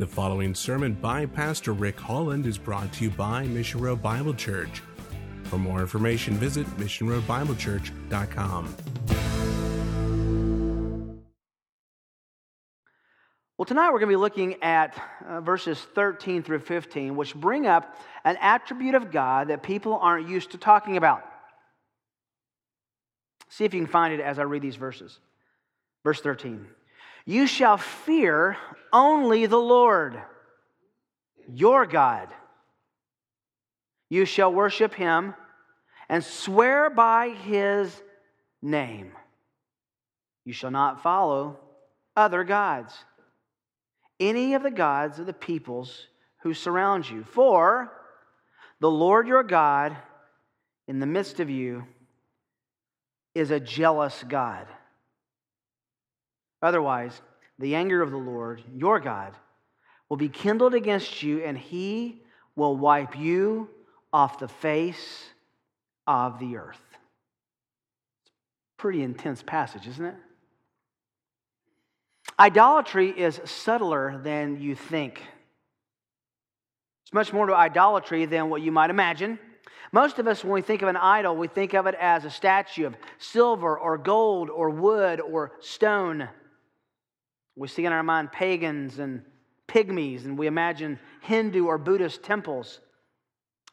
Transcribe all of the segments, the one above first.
The following sermon by Pastor Rick Holland is brought to you by Mission Road Bible Church. For more information, visit missionroadbiblechurch.com. Well, tonight we're going to be looking at uh, verses 13 through 15, which bring up an attribute of God that people aren't used to talking about. See if you can find it as I read these verses. Verse 13 You shall fear only the Lord, your God. You shall worship him and swear by his name. You shall not follow other gods, any of the gods of the peoples who surround you. For the Lord your God in the midst of you is a jealous God. Otherwise, the anger of the Lord, your God, will be kindled against you, and he will wipe you off the face of the earth. Pretty intense passage, isn't it? Idolatry is subtler than you think. It's much more to idolatry than what you might imagine. Most of us, when we think of an idol, we think of it as a statue of silver or gold or wood or stone. We see in our mind pagans and pygmies, and we imagine Hindu or Buddhist temples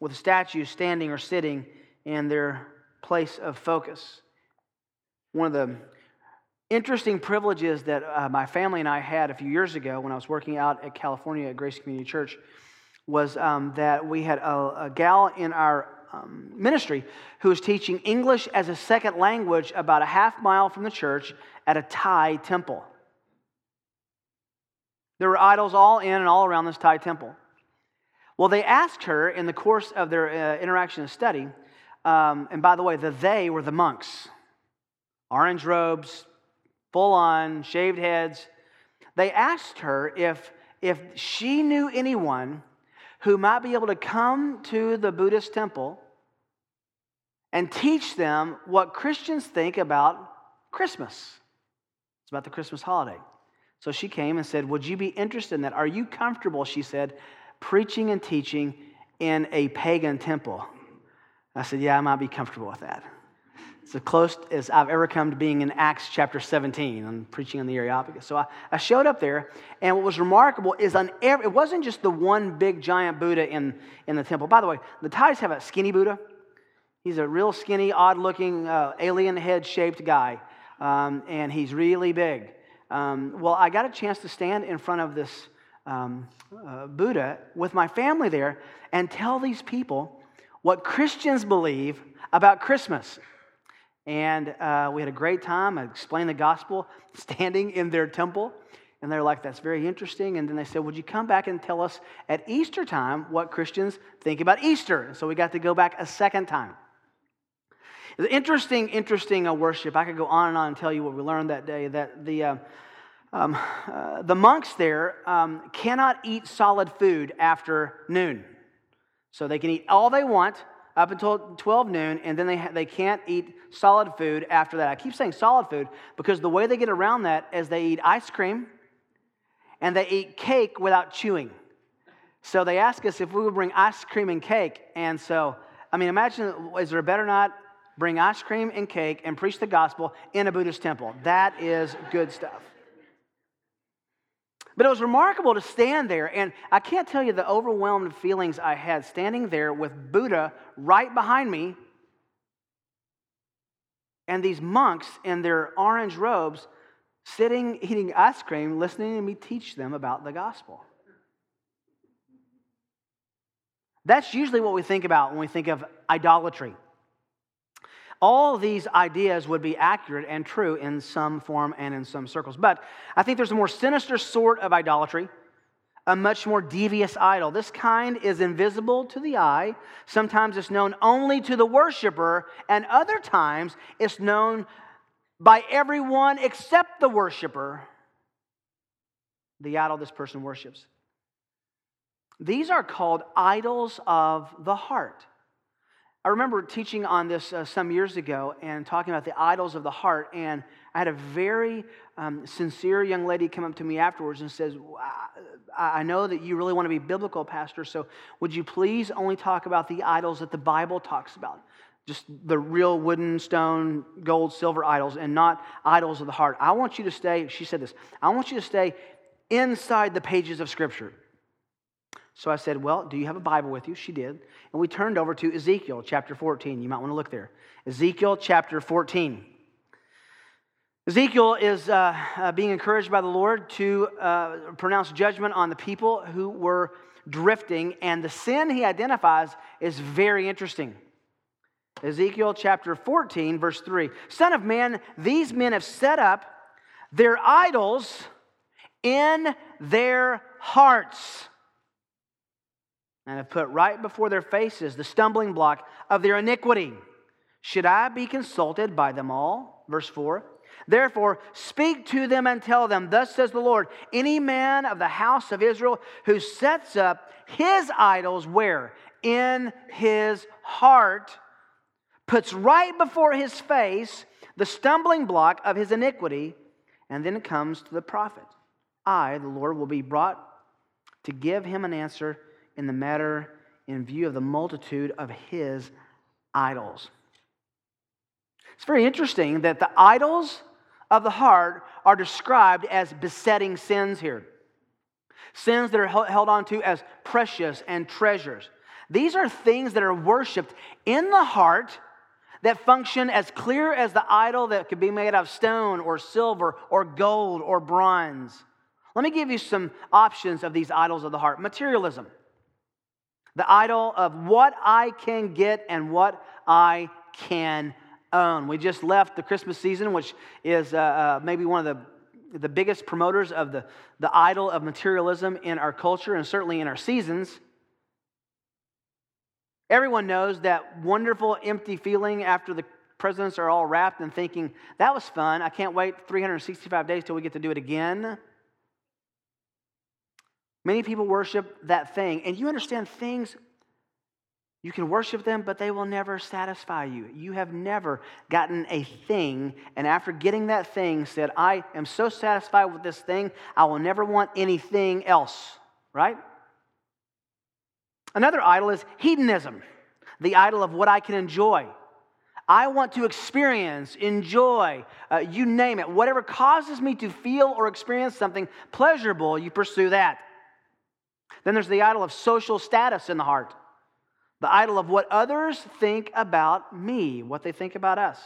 with statues standing or sitting in their place of focus. One of the interesting privileges that uh, my family and I had a few years ago when I was working out at California at Grace Community Church was um, that we had a, a gal in our um, ministry who was teaching English as a second language about a half mile from the church at a Thai temple. There were idols all in and all around this Thai temple. Well, they asked her in the course of their uh, interaction and study, um, and by the way, the they were the monks, orange robes, full on, shaved heads. They asked her if, if she knew anyone who might be able to come to the Buddhist temple and teach them what Christians think about Christmas. It's about the Christmas holiday. So she came and said, Would you be interested in that? Are you comfortable, she said, preaching and teaching in a pagan temple? I said, Yeah, I might be comfortable with that. It's the close as I've ever come to being in Acts chapter 17. I'm preaching on the Areopagus. So I, I showed up there, and what was remarkable is on every, it wasn't just the one big giant Buddha in, in the temple. By the way, the Thais have a skinny Buddha. He's a real skinny, odd looking, uh, alien head shaped guy, um, and he's really big. Um, well, I got a chance to stand in front of this um, uh, Buddha with my family there and tell these people what Christians believe about Christmas. And uh, we had a great time. I explained the gospel standing in their temple. And they're like, that's very interesting. And then they said, Would you come back and tell us at Easter time what Christians think about Easter? And so we got to go back a second time. Interesting, interesting uh, worship. I could go on and on and tell you what we learned that day. That the, uh, um, uh, the monks there um, cannot eat solid food after noon. So they can eat all they want up until 12 noon, and then they, ha- they can't eat solid food after that. I keep saying solid food because the way they get around that is they eat ice cream and they eat cake without chewing. So they ask us if we would bring ice cream and cake. And so, I mean, imagine, is there a better not bring ice cream and cake and preach the gospel in a Buddhist temple? That is good stuff. But it was remarkable to stand there, and I can't tell you the overwhelmed feelings I had standing there with Buddha right behind me and these monks in their orange robes sitting eating ice cream, listening to me teach them about the gospel. That's usually what we think about when we think of idolatry. All these ideas would be accurate and true in some form and in some circles. But I think there's a more sinister sort of idolatry, a much more devious idol. This kind is invisible to the eye. Sometimes it's known only to the worshiper, and other times it's known by everyone except the worshiper, the idol this person worships. These are called idols of the heart. I remember teaching on this uh, some years ago and talking about the idols of the heart. And I had a very um, sincere young lady come up to me afterwards and says, I know that you really want to be biblical, Pastor, so would you please only talk about the idols that the Bible talks about? Just the real wooden, stone, gold, silver idols and not idols of the heart. I want you to stay, she said this, I want you to stay inside the pages of Scripture. So I said, Well, do you have a Bible with you? She did. And we turned over to Ezekiel chapter 14. You might want to look there. Ezekiel chapter 14. Ezekiel is uh, uh, being encouraged by the Lord to uh, pronounce judgment on the people who were drifting, and the sin he identifies is very interesting. Ezekiel chapter 14, verse 3 Son of man, these men have set up their idols in their hearts and have put right before their faces the stumbling block of their iniquity. Should I be consulted by them all? Verse 4. Therefore, speak to them and tell them, Thus says the Lord, any man of the house of Israel who sets up his idols where? In his heart, puts right before his face the stumbling block of his iniquity, and then it comes to the prophet. I, the Lord, will be brought to give him an answer in the matter in view of the multitude of his idols. It's very interesting that the idols of the heart are described as besetting sins here. Sins that are held on to as precious and treasures. These are things that are worshiped in the heart that function as clear as the idol that could be made of stone or silver or gold or bronze. Let me give you some options of these idols of the heart. Materialism the idol of what I can get and what I can own. We just left the Christmas season, which is uh, uh, maybe one of the, the biggest promoters of the, the idol of materialism in our culture and certainly in our seasons. Everyone knows that wonderful empty feeling after the presents are all wrapped and thinking, that was fun. I can't wait 365 days till we get to do it again. Many people worship that thing, and you understand things, you can worship them, but they will never satisfy you. You have never gotten a thing, and after getting that thing, said, I am so satisfied with this thing, I will never want anything else, right? Another idol is hedonism, the idol of what I can enjoy. I want to experience, enjoy, uh, you name it. Whatever causes me to feel or experience something pleasurable, you pursue that. Then there's the idol of social status in the heart, the idol of what others think about me, what they think about us.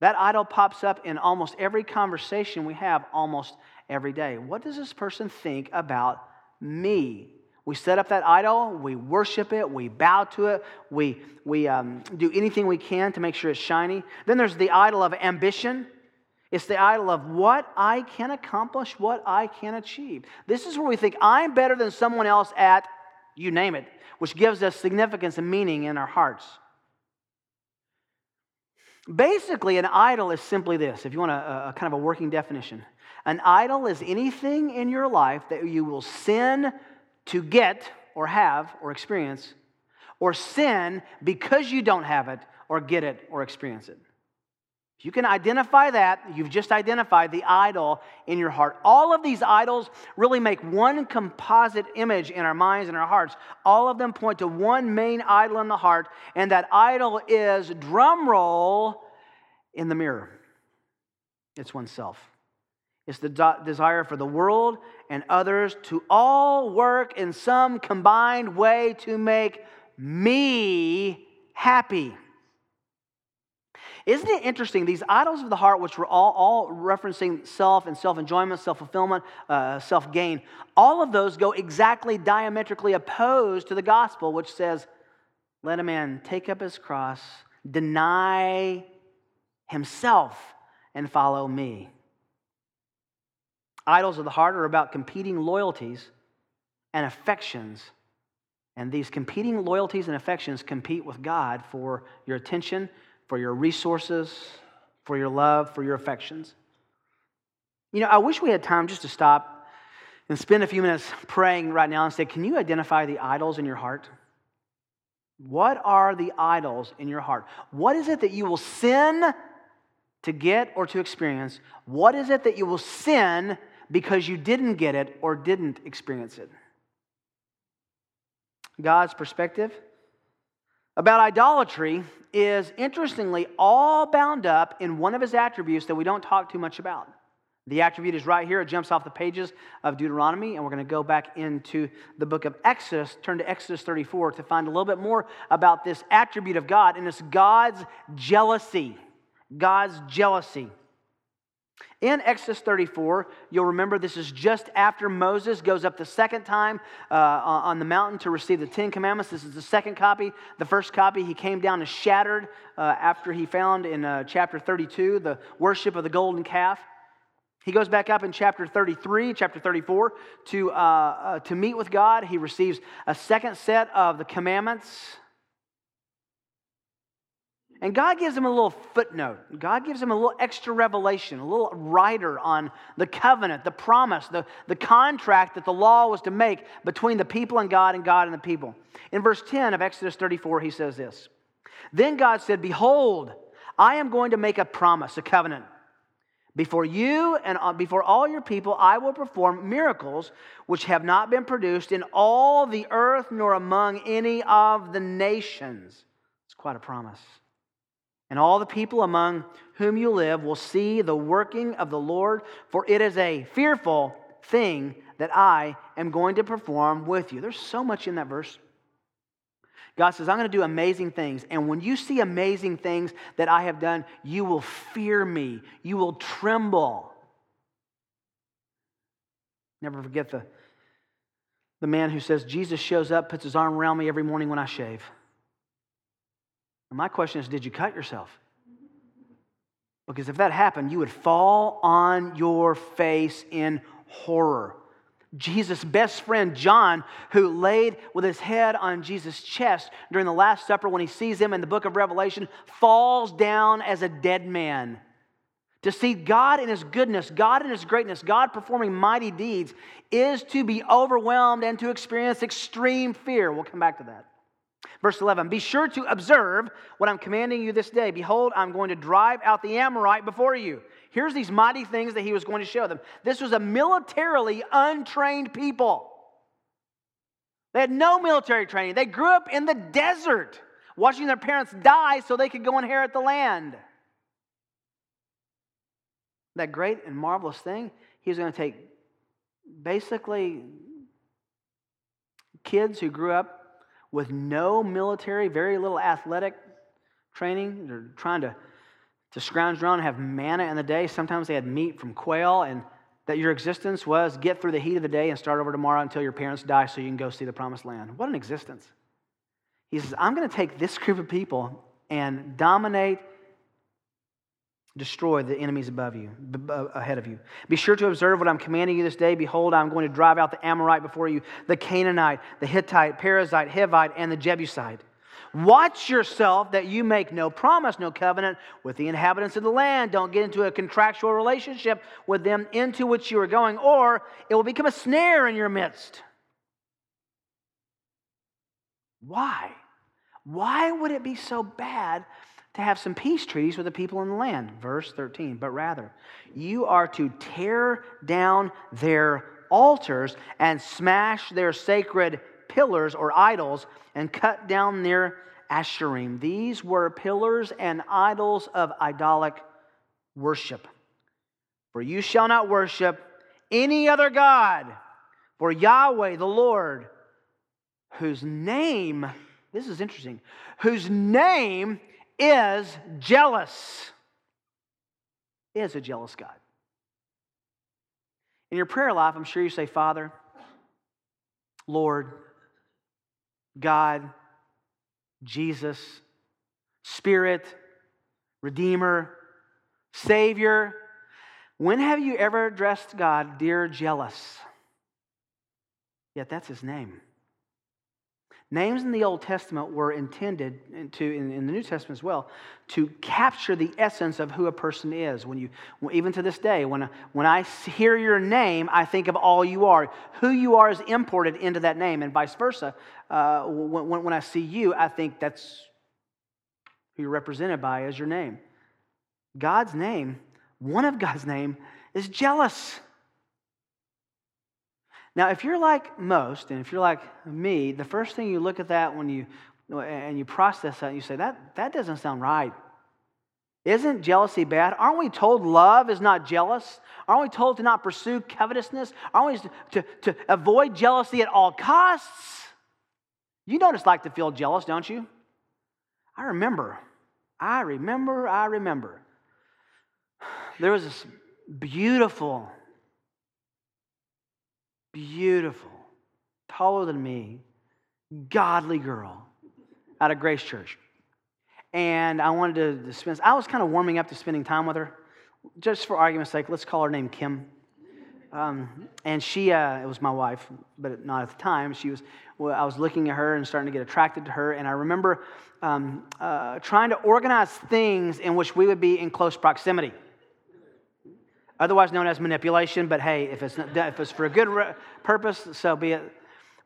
That idol pops up in almost every conversation we have almost every day. What does this person think about me? We set up that idol, we worship it, we bow to it, we, we um, do anything we can to make sure it's shiny. Then there's the idol of ambition. It's the idol of what I can accomplish, what I can achieve. This is where we think I'm better than someone else at, you name it, which gives us significance and meaning in our hearts. Basically, an idol is simply this if you want a, a kind of a working definition. An idol is anything in your life that you will sin to get or have or experience, or sin because you don't have it or get it or experience it. If you can identify that, you've just identified the idol in your heart. All of these idols really make one composite image in our minds and our hearts. All of them point to one main idol in the heart, and that idol is drum roll in the mirror. It's oneself. It's the de- desire for the world and others to all work in some combined way to make me happy. Isn't it interesting? These idols of the heart, which were all, all referencing self and self enjoyment, self fulfillment, uh, self gain, all of those go exactly diametrically opposed to the gospel, which says, let a man take up his cross, deny himself, and follow me. Idols of the heart are about competing loyalties and affections. And these competing loyalties and affections compete with God for your attention for your resources, for your love, for your affections. You know, I wish we had time just to stop and spend a few minutes praying right now and say, Can you identify the idols in your heart? What are the idols in your heart? What is it that you will sin to get or to experience? What is it that you will sin because you didn't get it or didn't experience it? God's perspective about idolatry is interestingly all bound up in one of his attributes that we don't talk too much about. The attribute is right here. It jumps off the pages of Deuteronomy, and we're going to go back into the book of Exodus. Turn to Exodus 34 to find a little bit more about this attribute of God, and it's God's jealousy. God's jealousy. In Exodus 34, you'll remember this is just after Moses goes up the second time uh, on the mountain to receive the Ten Commandments. This is the second copy. The first copy he came down and shattered uh, after he found in uh, chapter 32 the worship of the golden calf. He goes back up in chapter 33, chapter 34, to, uh, uh, to meet with God. He receives a second set of the commandments. And God gives him a little footnote. God gives him a little extra revelation, a little rider on the covenant, the promise, the, the contract that the law was to make between the people and God and God and the people. In verse 10 of Exodus 34, he says this Then God said, Behold, I am going to make a promise, a covenant before you and uh, before all your people, I will perform miracles which have not been produced in all the earth nor among any of the nations. It's quite a promise. And all the people among whom you live will see the working of the Lord, for it is a fearful thing that I am going to perform with you. There's so much in that verse. God says, I'm going to do amazing things. And when you see amazing things that I have done, you will fear me. You will tremble. Never forget the, the man who says, Jesus shows up, puts his arm around me every morning when I shave. And my question is, did you cut yourself? Because if that happened, you would fall on your face in horror. Jesus' best friend, John, who laid with his head on Jesus' chest during the Last Supper when he sees him in the book of Revelation, falls down as a dead man. To see God in his goodness, God in his greatness, God performing mighty deeds is to be overwhelmed and to experience extreme fear. We'll come back to that. Verse 11 Be sure to observe what I'm commanding you this day. Behold, I'm going to drive out the Amorite before you. Here's these mighty things that he was going to show them. This was a militarily untrained people. They had no military training. They grew up in the desert, watching their parents die so they could go inherit the land. That great and marvelous thing, he was going to take basically kids who grew up with no military, very little athletic training. They're trying to to scrounge around and have manna in the day. Sometimes they had meat from quail, and that your existence was get through the heat of the day and start over tomorrow until your parents die so you can go see the promised land. What an existence. He says, I'm going to take this group of people and dominate, destroy the enemies above you, ahead of you. Be sure to observe what I'm commanding you this day. Behold, I'm going to drive out the Amorite before you, the Canaanite, the Hittite, Perizzite, Hivite, and the Jebusite. Watch yourself that you make no promise, no covenant with the inhabitants of the land. Don't get into a contractual relationship with them into which you are going, or it will become a snare in your midst. Why? Why would it be so bad to have some peace treaties with the people in the land? Verse 13. But rather, you are to tear down their altars and smash their sacred pillars or idols and cut down their Asherim. These were pillars and idols of idolic worship. For you shall not worship any other God, for Yahweh the Lord, whose name, this is interesting, whose name is jealous, is a jealous God. In your prayer life, I'm sure you say, Father, Lord, God, Jesus, Spirit, Redeemer, Savior. When have you ever addressed God, dear jealous? Yet that's his name. Names in the Old Testament were intended to, in, the New Testament as well, to capture the essence of who a person is. When you, even to this day, when, when I hear your name, I think of all you are. Who you are is imported into that name, and vice versa. Uh, when, when I see you, I think that's who you're represented by as your name. God's name, one of God's name, is jealous. Now, if you're like most, and if you're like me, the first thing you look at that when you and you process that, and you say, that, that doesn't sound right. Isn't jealousy bad? Aren't we told love is not jealous? Aren't we told to not pursue covetousness? Aren't we to, to, to avoid jealousy at all costs? You know what like to feel jealous, don't you? I remember, I remember, I remember. There was this beautiful beautiful, taller than me, godly girl out of Grace Church. And I wanted to spend, I was kind of warming up to spending time with her. Just for argument's sake, let's call her name Kim. Um, and she, uh, it was my wife, but not at the time. She was, well, I was looking at her and starting to get attracted to her. And I remember um, uh, trying to organize things in which we would be in close proximity otherwise known as manipulation. But hey, if it's, not, if it's for a good re- purpose, so be it.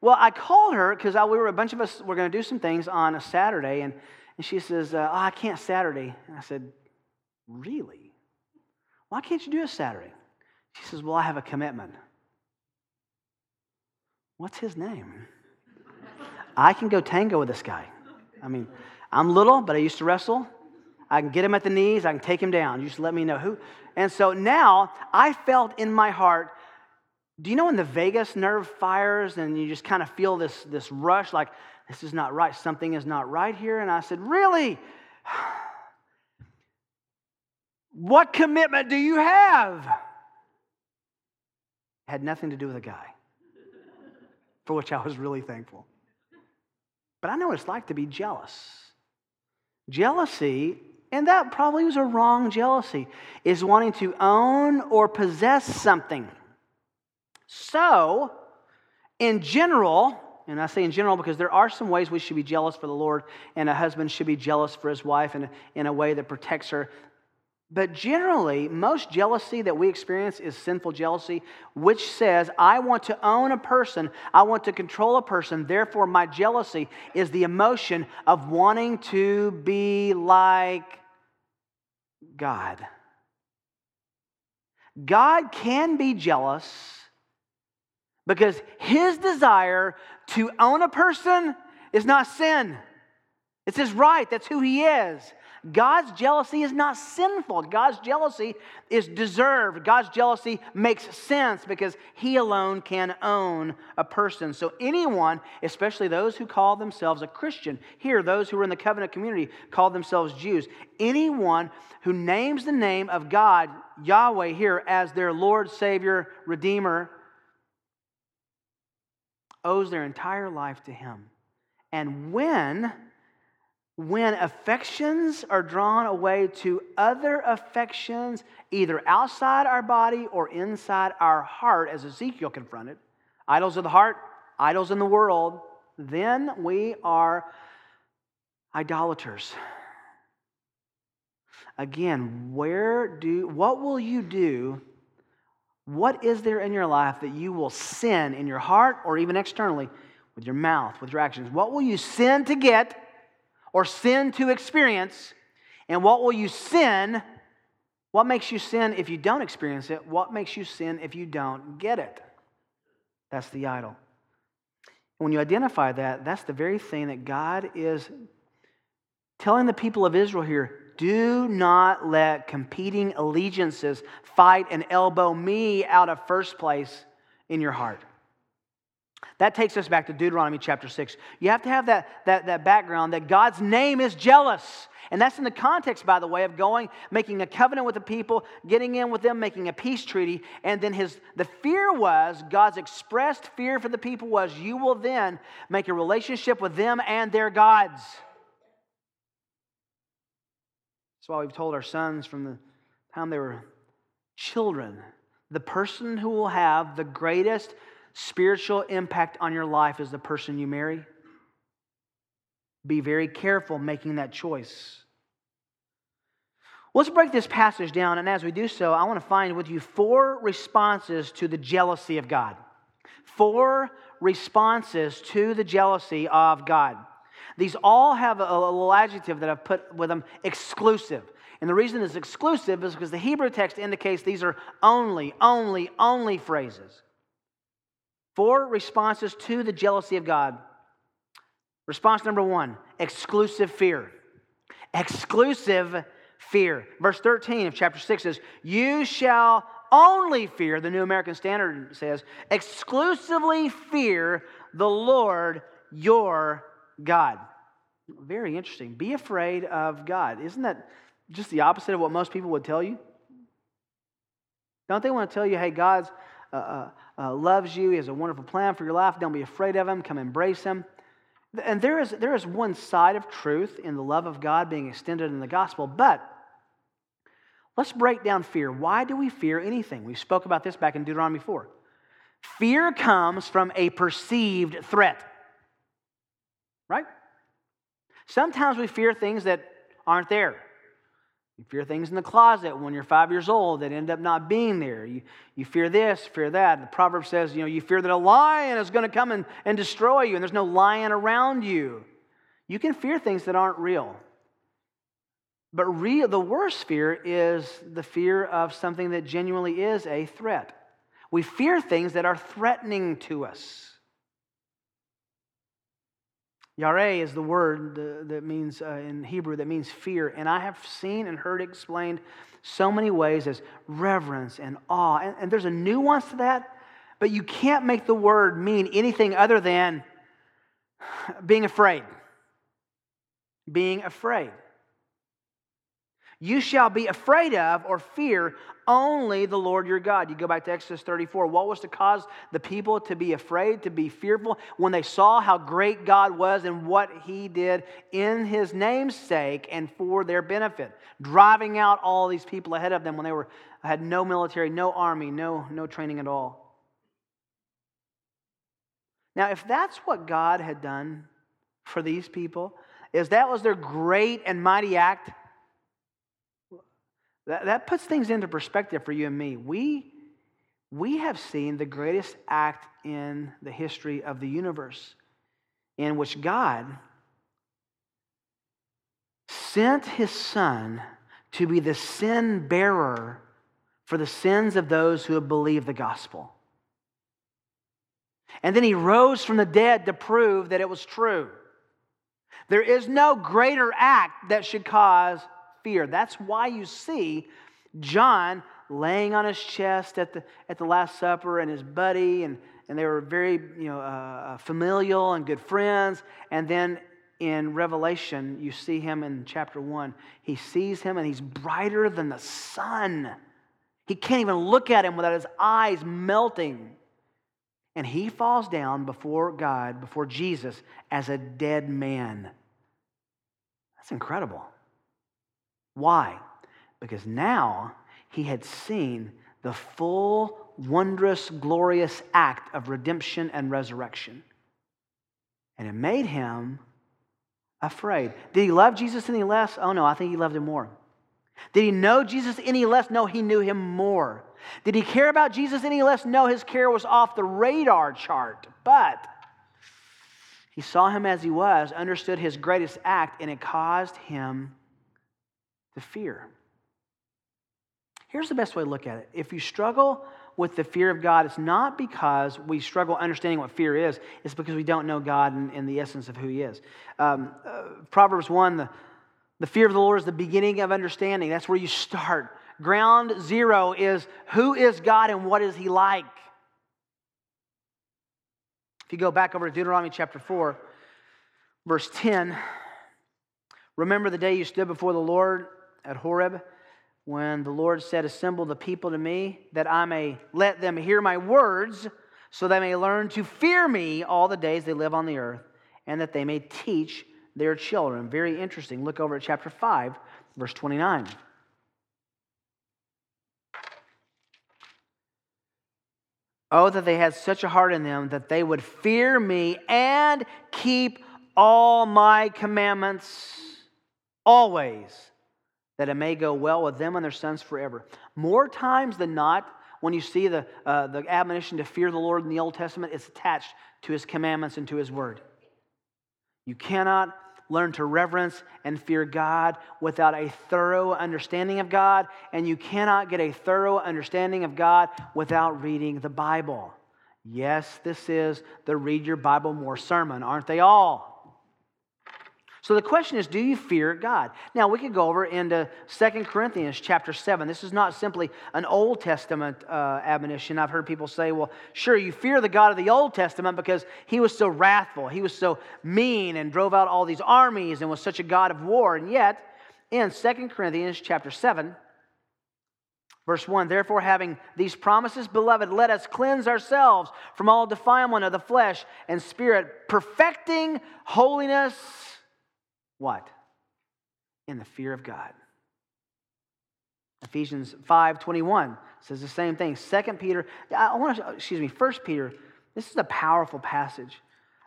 Well, I called her because we were a bunch of us were going to do some things on a Saturday, and, and she says, uh, "Oh, I can't Saturday." And I said, "Really? Why can't you do a Saturday?" She says, "Well, I have a commitment." What's his name? I can go tango with this guy. I mean, I'm little, but I used to wrestle. I can get him at the knees. I can take him down. You just let me know who. And so now I felt in my heart. Do you know when the vagus nerve fires and you just kind of feel this, this rush like, this is not right, something is not right here? And I said, Really? What commitment do you have? Had nothing to do with a guy, for which I was really thankful. But I know what it's like to be jealous. Jealousy and that probably was a wrong jealousy, is wanting to own or possess something. So, in general, and I say in general because there are some ways we should be jealous for the Lord, and a husband should be jealous for his wife in a, in a way that protects her. But generally, most jealousy that we experience is sinful jealousy, which says, I want to own a person, I want to control a person, therefore, my jealousy is the emotion of wanting to be like God. God can be jealous because his desire to own a person is not sin. It's his right. That's who he is. God's jealousy is not sinful. God's jealousy is deserved. God's jealousy makes sense because He alone can own a person. So, anyone, especially those who call themselves a Christian, here, those who are in the covenant community call themselves Jews, anyone who names the name of God, Yahweh, here as their Lord, Savior, Redeemer, owes their entire life to Him. And when when affections are drawn away to other affections, either outside our body or inside our heart, as Ezekiel confronted, idols of the heart, idols in the world, then we are idolaters. Again, where do what will you do? What is there in your life that you will sin in your heart or even externally with your mouth, with your actions? What will you sin to get? Or sin to experience? And what will you sin? What makes you sin if you don't experience it? What makes you sin if you don't get it? That's the idol. When you identify that, that's the very thing that God is telling the people of Israel here do not let competing allegiances fight and elbow me out of first place in your heart. That takes us back to Deuteronomy chapter 6. You have to have that, that, that background that God's name is jealous. And that's in the context, by the way, of going, making a covenant with the people, getting in with them, making a peace treaty. And then his the fear was, God's expressed fear for the people was, you will then make a relationship with them and their gods. That's why we've told our sons from the time they were children the person who will have the greatest spiritual impact on your life is the person you marry. Be very careful making that choice. Let's break this passage down, and as we do so, I want to find with you four responses to the jealousy of God. Four responses to the jealousy of God. These all have a, a little adjective that I've put with them exclusive. And the reason it's exclusive is because the Hebrew text indicates these are only, only, only phrases. Four responses to the jealousy of God. Response number one exclusive fear. Exclusive fear. Verse 13 of chapter 6 says, You shall only fear, the New American Standard says, exclusively fear the Lord your God. Very interesting. Be afraid of God. Isn't that just the opposite of what most people would tell you? Don't they want to tell you, hey, God uh, uh, uh, loves you, He has a wonderful plan for your life. Don't be afraid of Him, come embrace Him. And there is, there is one side of truth in the love of God being extended in the gospel, but let's break down fear. Why do we fear anything? We spoke about this back in Deuteronomy 4. Fear comes from a perceived threat, right? Sometimes we fear things that aren't there. You fear things in the closet when you're five years old that end up not being there. You, you fear this, fear that. The proverb says, you know, you fear that a lion is going to come and, and destroy you, and there's no lion around you. You can fear things that aren't real. But real, the worst fear is the fear of something that genuinely is a threat. We fear things that are threatening to us. Yare is the word that means uh, in Hebrew that means fear, and I have seen and heard explained so many ways as reverence and awe. And, and there's a nuance to that, but you can't make the word mean anything other than being afraid. Being afraid. You shall be afraid of or fear only the Lord your God. You go back to Exodus 34. What was to cause the people to be afraid, to be fearful? When they saw how great God was and what he did in his name's sake and for their benefit, driving out all these people ahead of them when they were, had no military, no army, no, no training at all. Now, if that's what God had done for these people, is that was their great and mighty act, that, that puts things into perspective for you and me. We, we have seen the greatest act in the history of the universe in which God sent his son to be the sin bearer for the sins of those who have believed the gospel. And then he rose from the dead to prove that it was true. There is no greater act that should cause fear. That's why you see John laying on his chest at the, at the Last Supper and his buddy, and, and they were very you know, uh, uh, familial and good friends. And then in Revelation, you see him in chapter 1. He sees him and he's brighter than the sun. He can't even look at him without his eyes melting. And he falls down before God, before Jesus, as a dead man. That's incredible. Why? Because now he had seen the full, wondrous, glorious act of redemption and resurrection. And it made him afraid. Did he love Jesus any less? Oh no, I think he loved him more. Did he know Jesus any less? No, he knew him more. Did he care about Jesus any less? No, his care was off the radar chart. But he saw him as he was, understood his greatest act, and it caused him to fear. Here's the best way to look at it. If you struggle with the fear of God, it's not because we struggle understanding what fear is, it's because we don't know God and, and the essence of who He is. Um, uh, Proverbs 1 the, the fear of the Lord is the beginning of understanding. That's where you start. Ground zero is who is God and what is He like? If you go back over to Deuteronomy chapter 4, verse 10, remember the day you stood before the Lord at Horeb when the Lord said, Assemble the people to me, that I may let them hear my words, so they may learn to fear me all the days they live on the earth, and that they may teach their children. Very interesting. Look over at chapter 5, verse 29. Oh, that they had such a heart in them that they would fear me and keep all my commandments always, that it may go well with them and their sons forever. More times than not, when you see the, uh, the admonition to fear the Lord in the Old Testament, it's attached to his commandments and to his word. You cannot learn to reverence and fear God without a thorough understanding of God, and you cannot get a thorough understanding of God without reading the Bible. Yes, this is the Read Your Bible More sermon, aren't they all? So the question is, do you fear God? Now we could go over into Second Corinthians chapter 7. This is not simply an Old Testament uh, admonition. I've heard people say, well, sure, you fear the God of the Old Testament because he was so wrathful, he was so mean and drove out all these armies and was such a God of war. And yet, in Second Corinthians chapter 7, Verse 1 Therefore, having these promises, beloved, let us cleanse ourselves from all defilement of the flesh and spirit, perfecting holiness what? In the fear of God. Ephesians 5:21 says the same thing. Second Peter, I want to excuse me, First Peter. This is a powerful passage.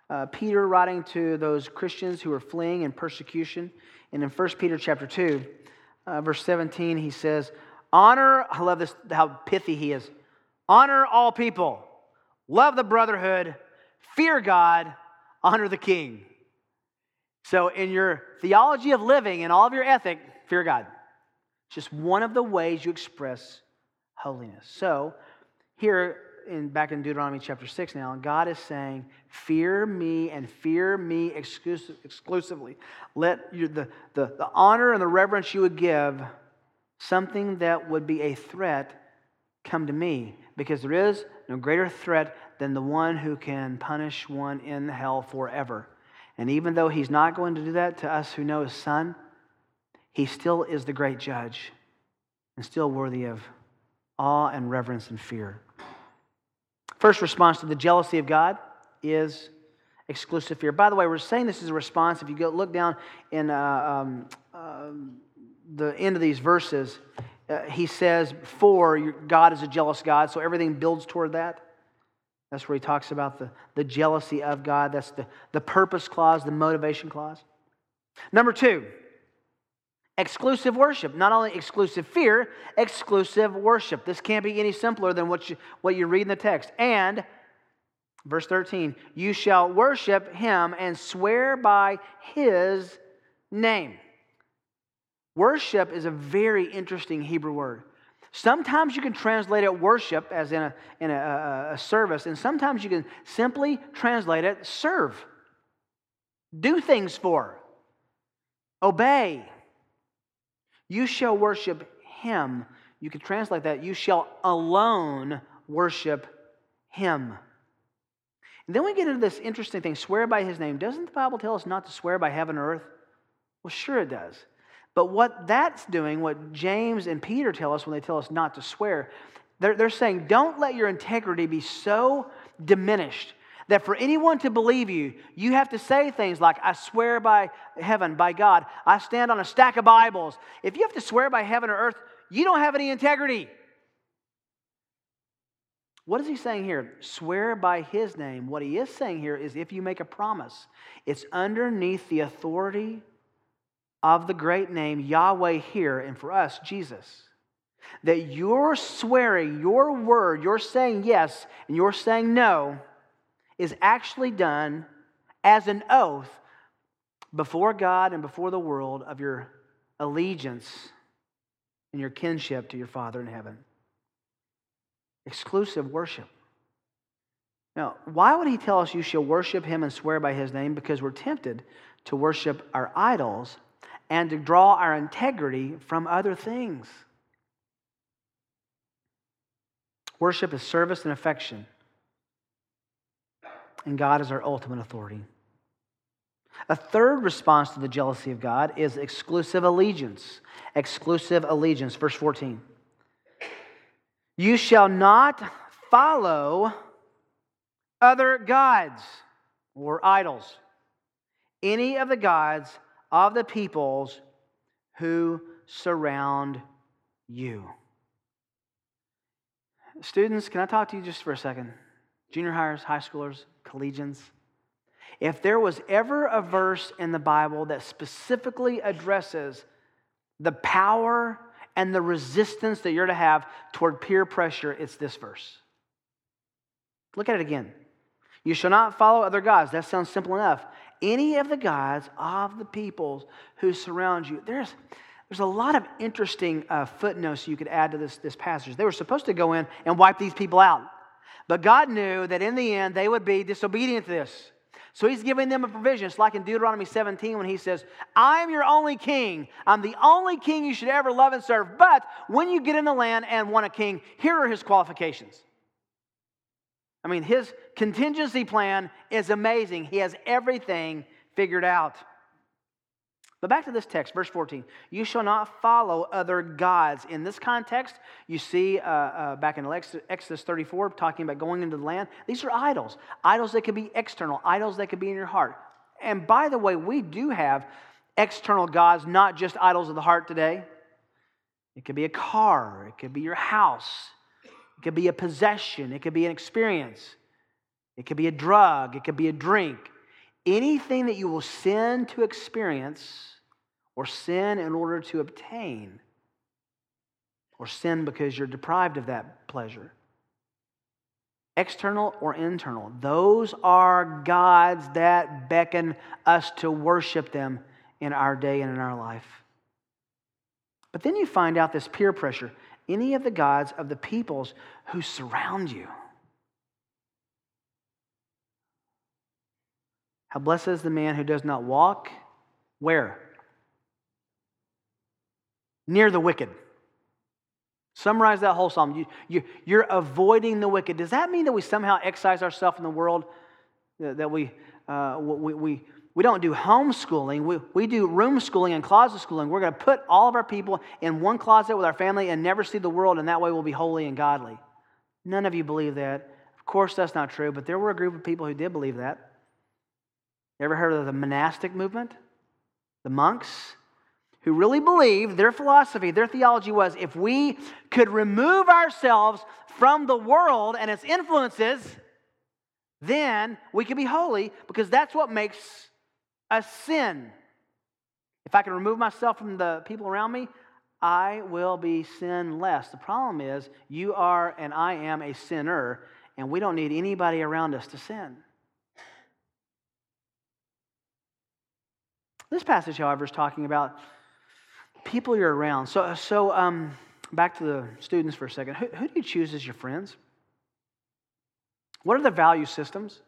Uh, Peter writing to those Christians who are fleeing in persecution, and in First Peter chapter two, uh, verse 17, he says, "Honor." I love this how pithy he is. Honor all people, love the brotherhood, fear God, honor the king. So, in your theology of living and all of your ethic, fear God. It's just one of the ways you express holiness. So, here in back in Deuteronomy chapter 6 now, God is saying, Fear me and fear me exclusive, exclusively. Let you, the, the, the honor and the reverence you would give something that would be a threat come to me, because there is no greater threat than the one who can punish one in hell forever. And even though he's not going to do that to us who know his son, he still is the great judge and still worthy of awe and reverence and fear. First response to the jealousy of God is exclusive fear. By the way, we're saying this is a response. If you go look down in uh, um, uh, the end of these verses, uh, he says, For God is a jealous God, so everything builds toward that. That's where he talks about the, the jealousy of God. That's the, the purpose clause, the motivation clause. Number two, exclusive worship. Not only exclusive fear, exclusive worship. This can't be any simpler than what you, what you read in the text. And, verse 13, you shall worship him and swear by his name. Worship is a very interesting Hebrew word. Sometimes you can translate it worship, as in a, in a, a, service, and sometimes you can simply translate it serve, do things for, obey. You shall worship him. You could translate that, you shall alone worship him. And then we get into this interesting thing swear by his name. Doesn't the Bible tell us not to swear by heaven or earth? Well, sure it does. But what that's doing, what James and Peter tell us when they tell us not to swear, they're, they're saying, don't let your integrity be so diminished that for anyone to believe you, you have to say things like, I swear by heaven, by God, I stand on a stack of Bibles. If you have to swear by heaven or earth, you don't have any integrity. What is he saying here? Swear by his name. What he is saying here is if you make a promise, it's underneath the authority of the great name Yahweh here, and for us, Jesus. That you're swearing, your word, you're saying yes, and you're saying no, is actually done as an oath before God and before the world of your allegiance and your kinship to your Father in heaven. Exclusive worship. Now, why would he tell us you shall worship him and swear by his name? Because we're tempted to worship our idols and to draw our integrity from other things. Worship is service and affection, and God is our ultimate authority. A third response to the jealousy of God is exclusive allegiance. Exclusive allegiance. Verse 14. You shall not follow other gods or idols, any of the gods of the peoples who surround you. Students, can I talk to you just for a second? Junior hires, high schoolers, collegians. If there was ever a verse in the Bible that specifically addresses the power and the resistance that you're to have toward peer pressure, it's this verse. Look at it again. You shall not follow other gods. That sounds simple enough. Any of the gods of the peoples who surround you. There's, there's a lot of interesting uh, footnotes you could add to this, this passage. They were supposed to go in and wipe these people out. But God knew that in the end they would be disobedient to this. So he's giving them a provision. It's like in Deuteronomy 17 when he says, I'm your only king. I'm the only king you should ever love and serve. But when you get in the land and want a king, here are his qualifications. I mean, his contingency plan is amazing. He has everything figured out. But back to this text, verse 14. You shall not follow other gods. In this context, you see uh, uh, back in Exodus 34, talking about going into the land. These are idols. Idols that could be external, idols that could be in your heart. And by the way, we do have external gods, not just idols of the heart today. It could be a car, it could be your house, it could be a possession, it could be an experience, it could be a drug, it could be a drink. Anything that you will sin to experience or sin in order to obtain, or sin because you're deprived of that pleasure. External or internal, those are gods that beckon us to worship them in our day and in our life. But then you find out this peer pressure any of the gods of the peoples who surround you. How blessed is the man who does not walk where? near the wicked. Summarize that whole psalm. You, you, you're avoiding the wicked. Does that mean that we somehow excise ourselves in the world? That we, uh, we, we, we don't do homeschooling. We, we do room schooling and closet schooling. We're going to put all of our people in one closet with our family and never see the world, and that way we'll be holy and godly. None of you believe that. Of course, that's not true, but there were a group of people who did believe that. You ever heard of the monastic movement? The monks? who really believed their philosophy, their theology was if we could remove ourselves from the world and its influences, then we could be holy because that's what makes us sin. If I can remove myself from the people around me, I will be sinless. The problem is, you are and I am a sinner, and we don't need anybody around us to sin. This passage, however, is talking about people you're around. So, so um, back to the students for a second. Who, who do you choose as your friends? What are the value systems?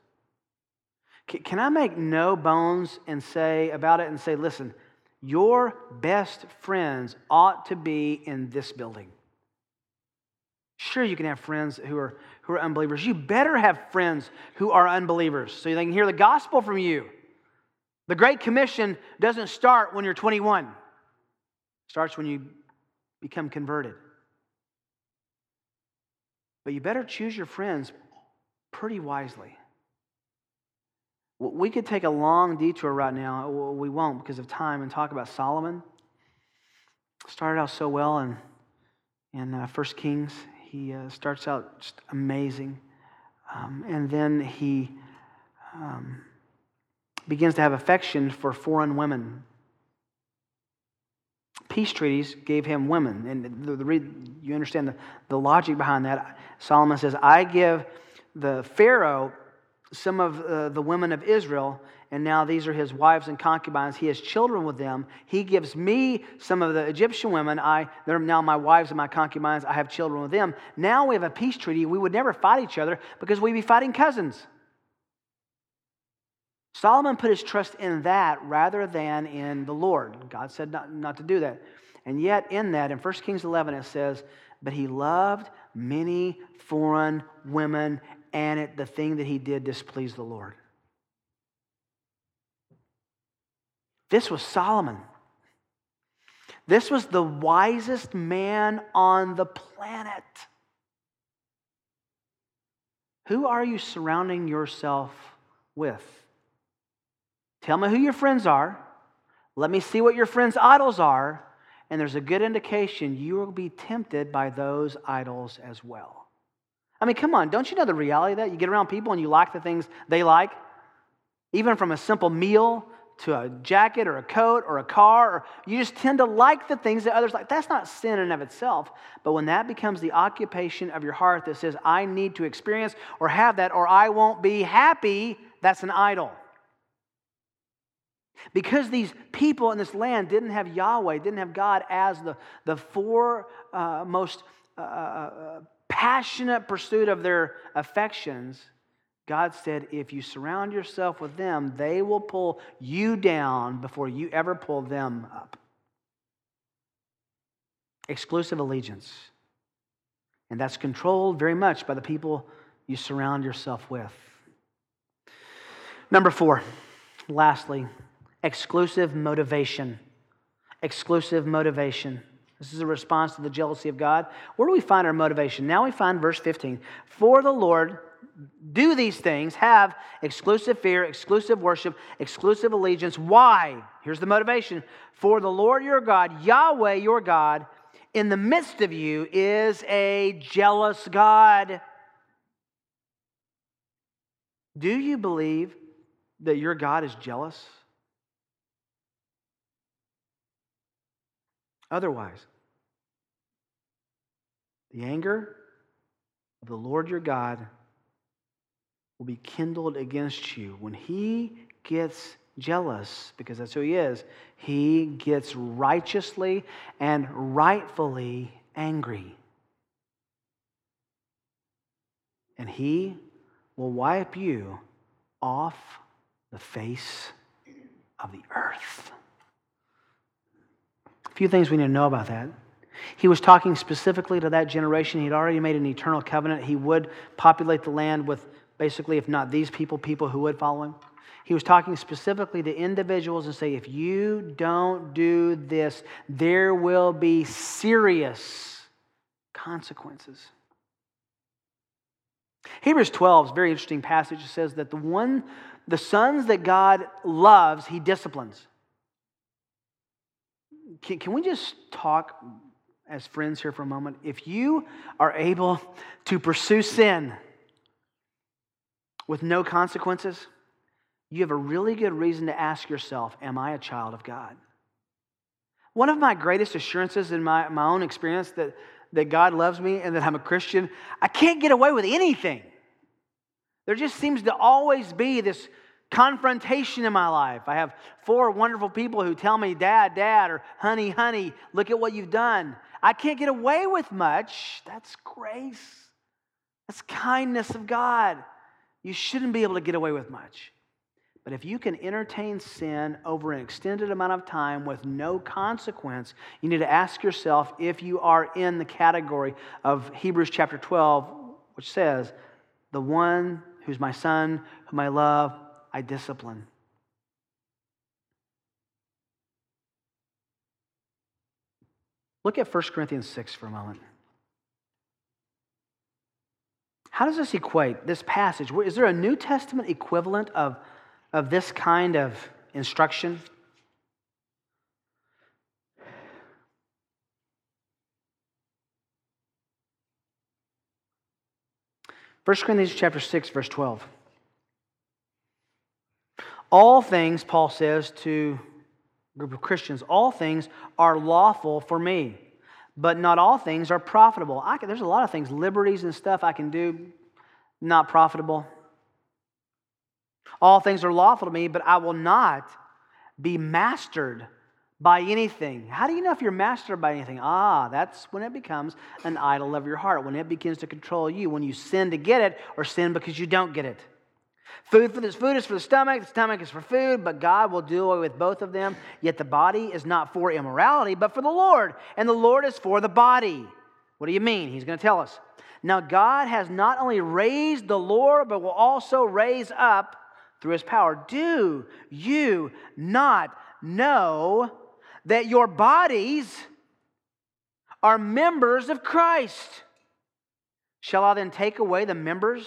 Can, I make no bones and say about it and say, listen, your best friends ought to be in this building. Sure, you can have friends who are, who are unbelievers. You better have friends who are unbelievers so they can hear the gospel from you. The Great Commission doesn't start when you're 21. It Starts when you become converted. But you better choose your friends pretty wisely. We could take a long detour right now. We won't because of time and talk about Solomon. Started out so well in, in uh, 1 Kings. He uh, starts out just amazing. Um, and then he um, begins to have affection for foreign women peace treaties gave him women. And the, the, you understand the, the logic behind that. Solomon says, I give the Pharaoh some of uh, the women of Israel, and now these are his wives and concubines. He has children with them. He gives me some of the Egyptian women. I, they're now my wives and my concubines. I have children with them. Now we have a peace treaty. We would never fight each other because we'd be fighting cousins. Solomon put his trust in that rather than in the Lord. God said not, not to do that. And yet, in that, in 1 Kings 11, it says, But he loved many foreign women, and it, the thing that he did displeased the Lord. This was Solomon. This was the wisest man on the planet. Who are you surrounding yourself with? Tell me who your friends are. Let me see what your friends' idols are. And there's a good indication you will be tempted by those idols as well. I mean, come on, don't you know the reality of that? You get around people and you like the things they like. even from a simple meal to a jacket or a coat or a car, or you just tend to like the things that others like. That's not sin in and of itself. But when that becomes the occupation of your heart that says, I need to experience or have that, or I won't be happy, that's an idol. Because these people in this land didn't have Yahweh, didn't have God as the, the four uh, most uh, uh, uh passionate pursuit of their affections, God said, if you surround yourself with them, they will pull you down before you ever pull them up. Exclusive allegiance. And that's controlled very much by the people you surround yourself with. Number four, lastly, exclusive motivation. Exclusive motivation. This is a response to the jealousy of God. Where do we find our motivation? Now we find verse 15. For the Lord do these things, have exclusive fear, exclusive worship, exclusive allegiance. Why? Here's the motivation. For the Lord your God, Yahweh your God, in the midst of you is a jealous God. Do you believe that your God is jealous? Otherwise, the anger of the Lord your God will be kindled against you. When he gets jealous, because that's who he is, he gets righteously and rightfully angry. And he will wipe you off the face of the earth. A few things we need to know about that. He was talking specifically to that generation. He'd already made an eternal covenant. He would populate the land with basically, if not these people, people who would follow him. He was talking specifically to individuals and say, if you don't do this, there will be serious consequences. Hebrews 12 is a very interesting passage. It says that the one, the sons that God loves, he disciplines. Can, can we just talk as friends here for a moment? If you are able to pursue sin, with no consequences, you have a really good reason to ask yourself, Am I a child of God? One of my greatest assurances in my, my own experience that, that God loves me and that I'm a Christian, I can't get away with anything. There just seems to always be this confrontation in my life. I have four wonderful people who tell me, Dad, Dad, or Honey, Honey, look at what you've done. I can't get away with much. That's grace, that's kindness of God. You shouldn't be able to get away with much. But if you can entertain sin over an extended amount of time with no consequence, you need to ask yourself if you are in the category of Hebrews chapter 12, which says, The one who's my son, whom I love, I discipline. Look at 1 Corinthians 6 for a moment. How does this equate, this passage? Is there a New Testament equivalent of, of this kind of instruction? First Corinthians chapter 6, verse 12. All things, Paul says to a group of Christians, all things are lawful for me but not all things are profitable. Can, there's a lot of things, liberties and stuff I can do, not profitable. All things are lawful to me, but I will not be mastered by anything. How do you know if you're mastered by anything? Ah, that's when it becomes an idol of your heart, when it begins to control you, when you sin to get it or sin because you don't get it. Food for this food is for the stomach, the stomach is for food, but God will do away with both of them. Yet the body is not for immorality, but for the Lord, and the Lord is for the body. What do you mean? He's going to tell us. Now, God has not only raised the Lord, but will also raise up through his power. Do you not know that your bodies are members of Christ? Shall I then take away the members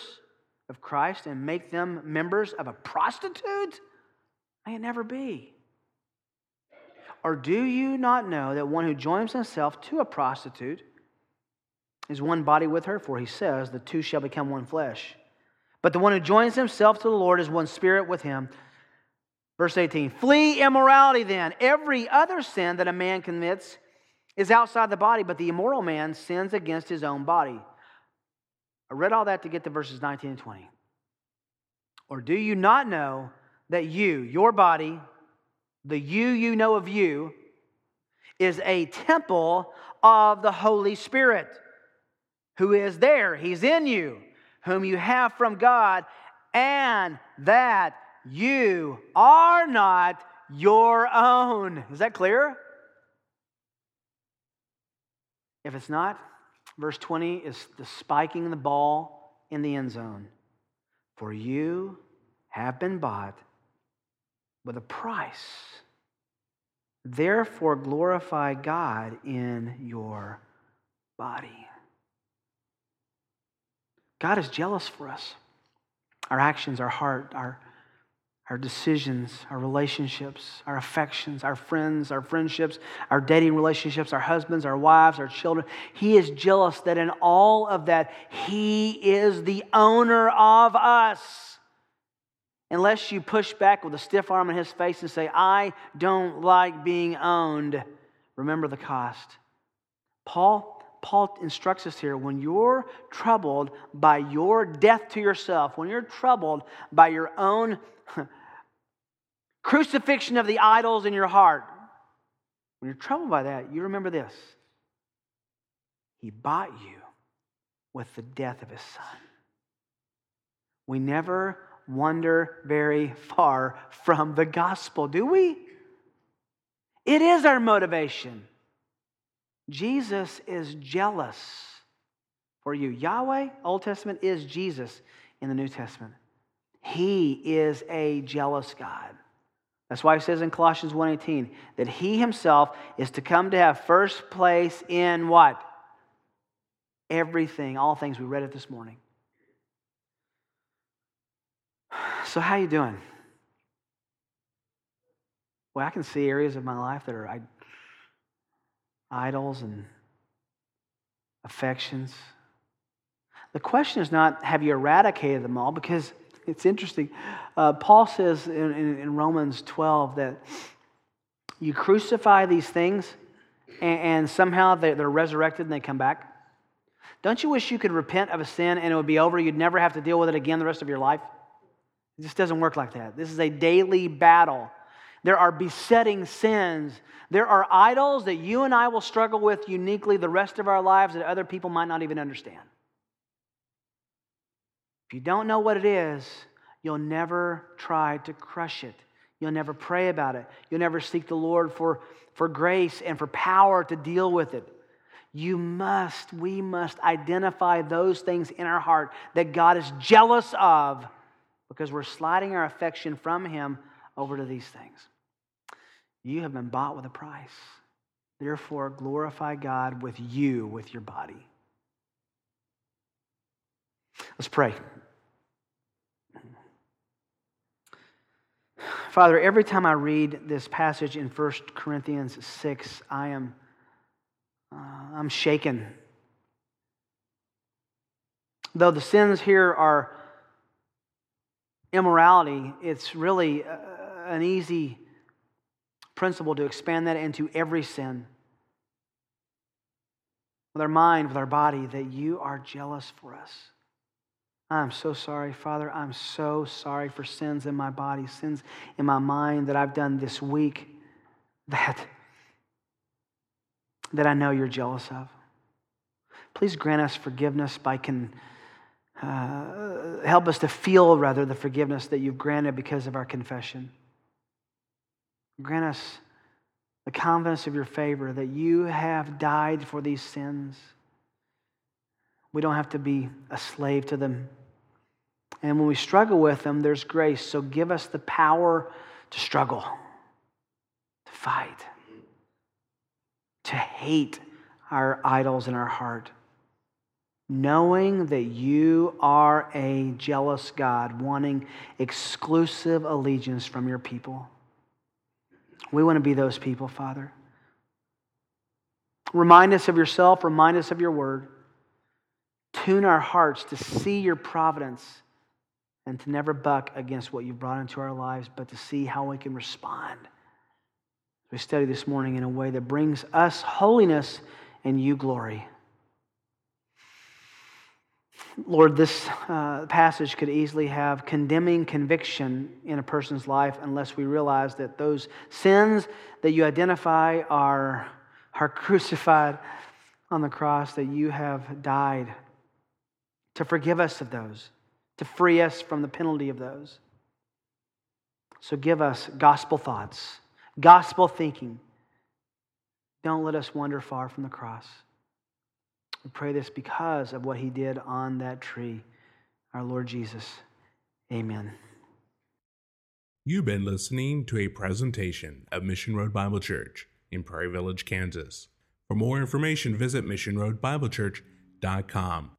of Christ and make them members of a prostitute? May it never be. Or do you not know that one who joins himself to a prostitute is one body with her? For he says, the two shall become one flesh. But the one who joins himself to the Lord is one spirit with him. Verse 18 Flee immorality then. Every other sin that a man commits is outside the body, but the immoral man sins against his own body. I read all that to get to verses 19 and 20. Or do you not know that you, your body, the you you know of you, is a temple of the Holy Spirit, who is there, He's in you, whom you have from God, and that you are not your own. Is that clear? If it's not, verse 20 is the spiking the ball in the end zone. For you have been bought with a price. Therefore, glorify God in your body. God is jealous for us. Our actions, our heart, our, our decisions, our relationships, our affections, our friends, our friendships, our dating relationships, our husbands, our wives, our children. He is jealous that in all of that, He is the owner of us. Unless you push back with a stiff arm in His face and say, I don't like being owned, remember the cost. Paul Paul instructs us here when you're troubled by your death to yourself, when you're troubled by your own crucifixion of the idols in your heart. When you're troubled by that, you remember this He bought you with the death of His Son. We never wander very far from the gospel, do we? It is our motivation. Jesus is jealous for you. Yahweh, Old Testament, is Jesus in the New Testament. He is a jealous God. That's why he says in Colossians 1:18 that he himself is to come to have first place in what? Everything, all things we read it this morning. So how are you doing? Well, I can see areas of my life that are idols and affections. The question is not have you eradicated them all because it's interesting. Uh, Paul says in, in, in, Romans 12 that you crucify these things and, and somehow they're, they're resurrected and they come back. Don't you wish you could repent of a sin and it would be over? You'd never have to deal with it again the rest of your life? It just doesn't work like that. This is a daily battle. There are besetting sins. There are idols that you and I will struggle with uniquely the rest of our lives that other people might not even understand. If you don't know what it is, you'll never try to crush it. You'll never pray about it. You'll never seek the Lord for, for grace and for power to deal with it. You must, we must identify those things in our heart that God is jealous of because we're sliding our affection from Him over to these things. You have been bought with a price. Therefore, glorify God with you, with your body. Let's pray. Father, every time I read this passage in 1 Corinthians 6, I am uh, I'm shaken. Though the sins here are immorality, it's really uh, an easy principle to expand that into every sin. With our mind, with our body, that you are jealous for us. I'm so sorry, Father. I'm so sorry for sins in my body, sins in my mind that I've done this week that, that I know you're jealous of. Please grant us forgiveness by can uh, help us to feel rather the forgiveness that you've granted because of our confession. Grant us the confidence of your favor that you have died for these sins. We don't have to be a slave to them. And when we struggle with them, there's grace. So give us the power to struggle, to fight, to hate our idols in our heart, knowing that you are a jealous God, wanting exclusive allegiance from your people. We want to be those people, Father. Remind us of yourself, remind us of your word. Tune our hearts to see your providence and to never buck against what you've brought into our lives, but to see how we can respond. We study this morning in a way that brings us holiness and you glory. Lord, this uh, passage could easily have condemning conviction in a person's life unless we realize that those sins that you identify are, are crucified on the cross, that you have died to forgive us of those, to free us from the penalty of those. So give us gospel thoughts, gospel thinking. Don't let us wander far from the cross. We pray this because of what he did on that tree, our Lord Jesus. Amen. You've been listening to a presentation of Mission Road Bible Church in Prairie Village, Kansas. For more information, visit missionroadbiblechurch.com.